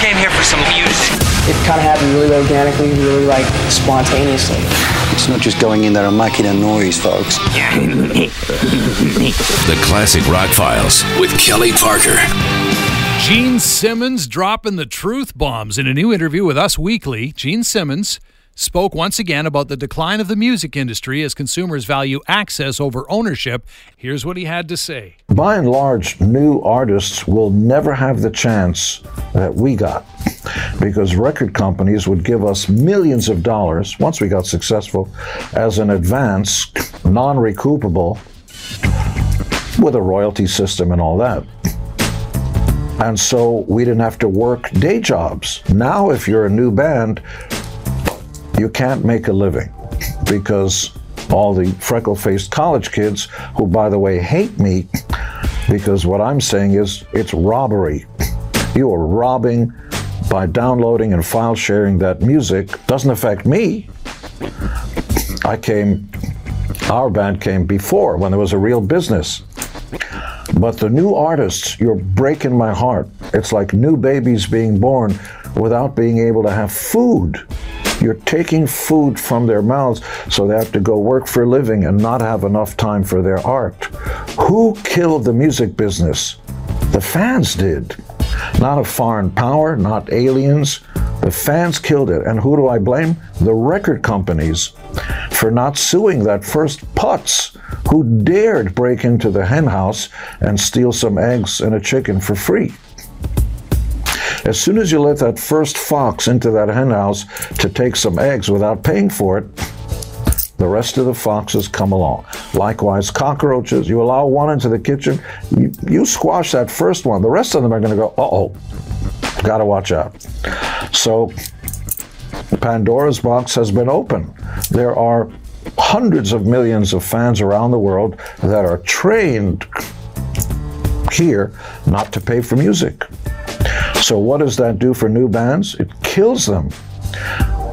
came here for some music. It kind of happened really organically, really like spontaneously. It's not just going in there and making a noise, folks. The Classic Rock Files with Kelly Parker. Gene Simmons dropping the truth bombs in a new interview with Us Weekly. Gene Simmons spoke once again about the decline of the music industry as consumers value access over ownership. Here's what he had to say. By and large, new artists will never have the chance that we got because record companies would give us millions of dollars once we got successful as an advance, non recoupable, with a royalty system and all that. And so we didn't have to work day jobs. Now, if you're a new band, you can't make a living because all the freckle faced college kids, who, by the way, hate me because what I'm saying is it's robbery. You are robbing by downloading and file sharing that music. Doesn't affect me. I came, our band came before when there was a real business. But the new artists, you're breaking my heart. It's like new babies being born without being able to have food. You're taking food from their mouths so they have to go work for a living and not have enough time for their art. Who killed the music business? The fans did. Not a foreign power, not aliens. The fans killed it. And who do I blame? The record companies for not suing that first putz who dared break into the henhouse and steal some eggs and a chicken for free. As soon as you let that first fox into that henhouse to take some eggs without paying for it, the rest of the foxes come along. Likewise, cockroaches, you allow one into the kitchen, you, you squash that first one. The rest of them are going to go, uh oh, gotta watch out. So, Pandora's box has been open. There are hundreds of millions of fans around the world that are trained here not to pay for music. So, what does that do for new bands? It kills them.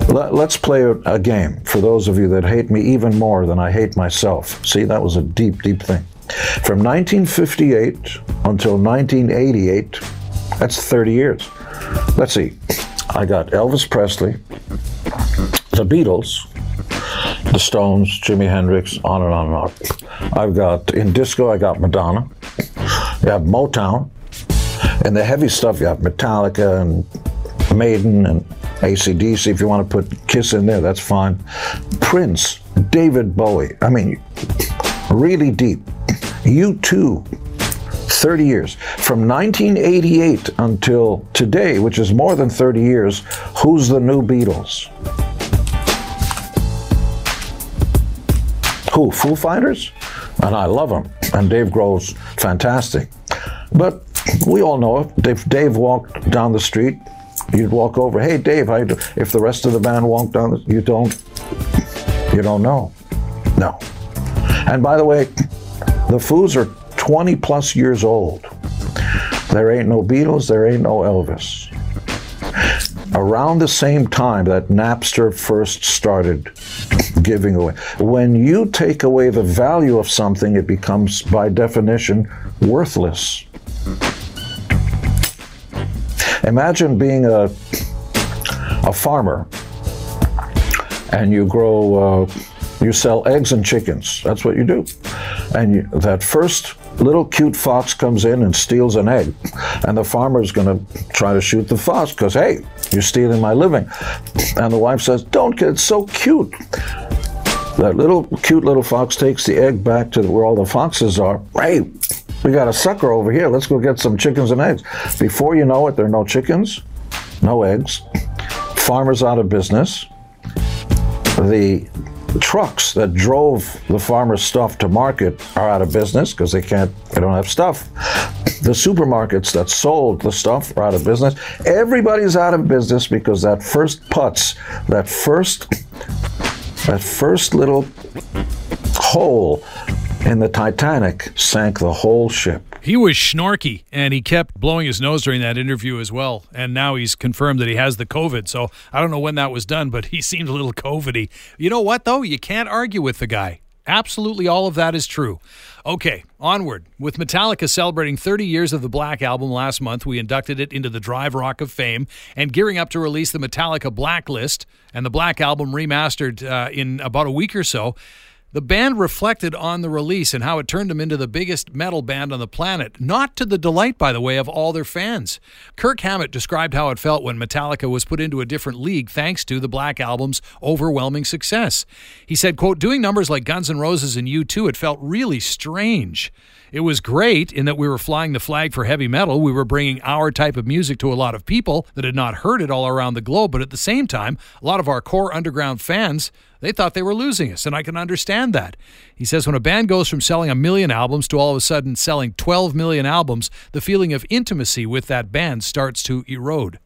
Let, us play a, a game for those of you that hate me even more than I hate myself. See, that was a deep, deep thing. From 1958 until 1988, that's 30 years. Let's see. I got Elvis Presley, the Beatles, the Stones, Jimi Hendrix, on and on and on. I've got in disco, I got Madonna. You have Motown. And the heavy stuff, you have Metallica and Maiden and ACDC. If you want to put Kiss in there, that's fine. Prince, David Bowie. I mean, really deep. U2, 30 years. From 1988 until today, which is more than 30 years, who's the new Beatles? Who? Foo Fighters? And I love them. And Dave Grohl's fantastic. But we all know. If Dave walked down the street, you'd walk over. Hey, Dave? If the rest of the band walked down, you don't. You don't know. No. And by the way, the Foos are 20 plus years old. There ain't no Beatles. There ain't no Elvis. Around the same time that Napster first started giving away, when you take away the value of something, it becomes, by definition, worthless. Imagine being a, a farmer and you grow, uh, you sell eggs and chickens. That's what you do. And you, that first little cute fox comes in and steals an egg. And the farmer's going to try to shoot the fox because, hey, you're stealing my living. And the wife says, Don't get so cute. That little cute little fox takes the egg back to where all the foxes are. Hey, we got a sucker over here. Let's go get some chickens and eggs. Before you know it, there are no chickens, no eggs. Farmers out of business. The trucks that drove the farmer's stuff to market are out of business because they can't, they don't have stuff. The supermarkets that sold the stuff are out of business. Everybody's out of business because that first putz, that first, that first little hole in the Titanic sank the whole ship. He was schnorky and he kept blowing his nose during that interview as well. And now he's confirmed that he has the COVID. So I don't know when that was done, but he seemed a little COVIDy. You know what, though? You can't argue with the guy. Absolutely all of that is true. Okay, onward. With Metallica celebrating 30 years of the Black Album last month, we inducted it into the Drive Rock of Fame and gearing up to release the Metallica Blacklist and the Black Album remastered uh, in about a week or so. The band reflected on the release and how it turned them into the biggest metal band on the planet, not to the delight, by the way, of all their fans. Kirk Hammett described how it felt when Metallica was put into a different league thanks to the Black Album's overwhelming success. He said, quote, doing numbers like Guns N' Roses and U2, it felt really strange. It was great in that we were flying the flag for heavy metal. We were bringing our type of music to a lot of people that had not heard it all around the globe. But at the same time, a lot of our core underground fans, they thought they were losing us. And I can understand that. He says when a band goes from selling a million albums to all of a sudden selling 12 million albums, the feeling of intimacy with that band starts to erode.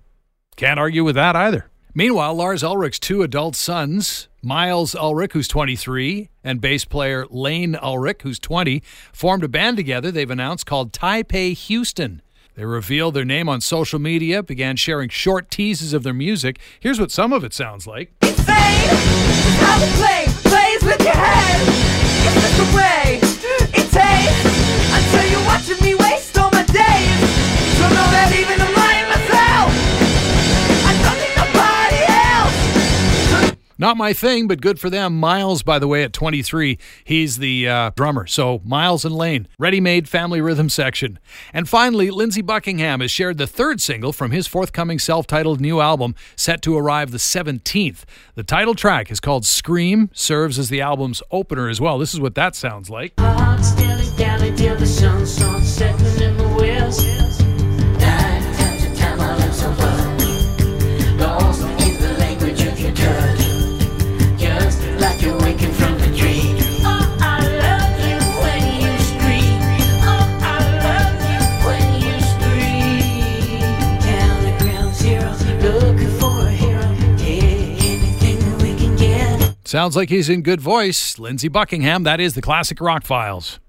Can't argue with that either. Meanwhile, Lars Ulrich's two adult sons, Myles Ulrich, who's 23, and bass player Layne Ulrich, who's 20, formed a band together they've announced called Taipei Houston. They revealed their name on social media, began sharing short teases of their music. Here's what some of it sounds like. Watching me Not my thing, but good for them. Myles, by the way, at 23, he's the uh, drummer. So Myles and Layne, ready-made family rhythm section. And finally, Lindsey Buckingham has shared the third single from his forthcoming self-titled new album, set to arrive the 17th. The title track is called "Scream," serves as the album's opener as well. This is what that sounds like. Sounds like he's in good voice. Lindsey Buckingham, that is the Classic Rock Files.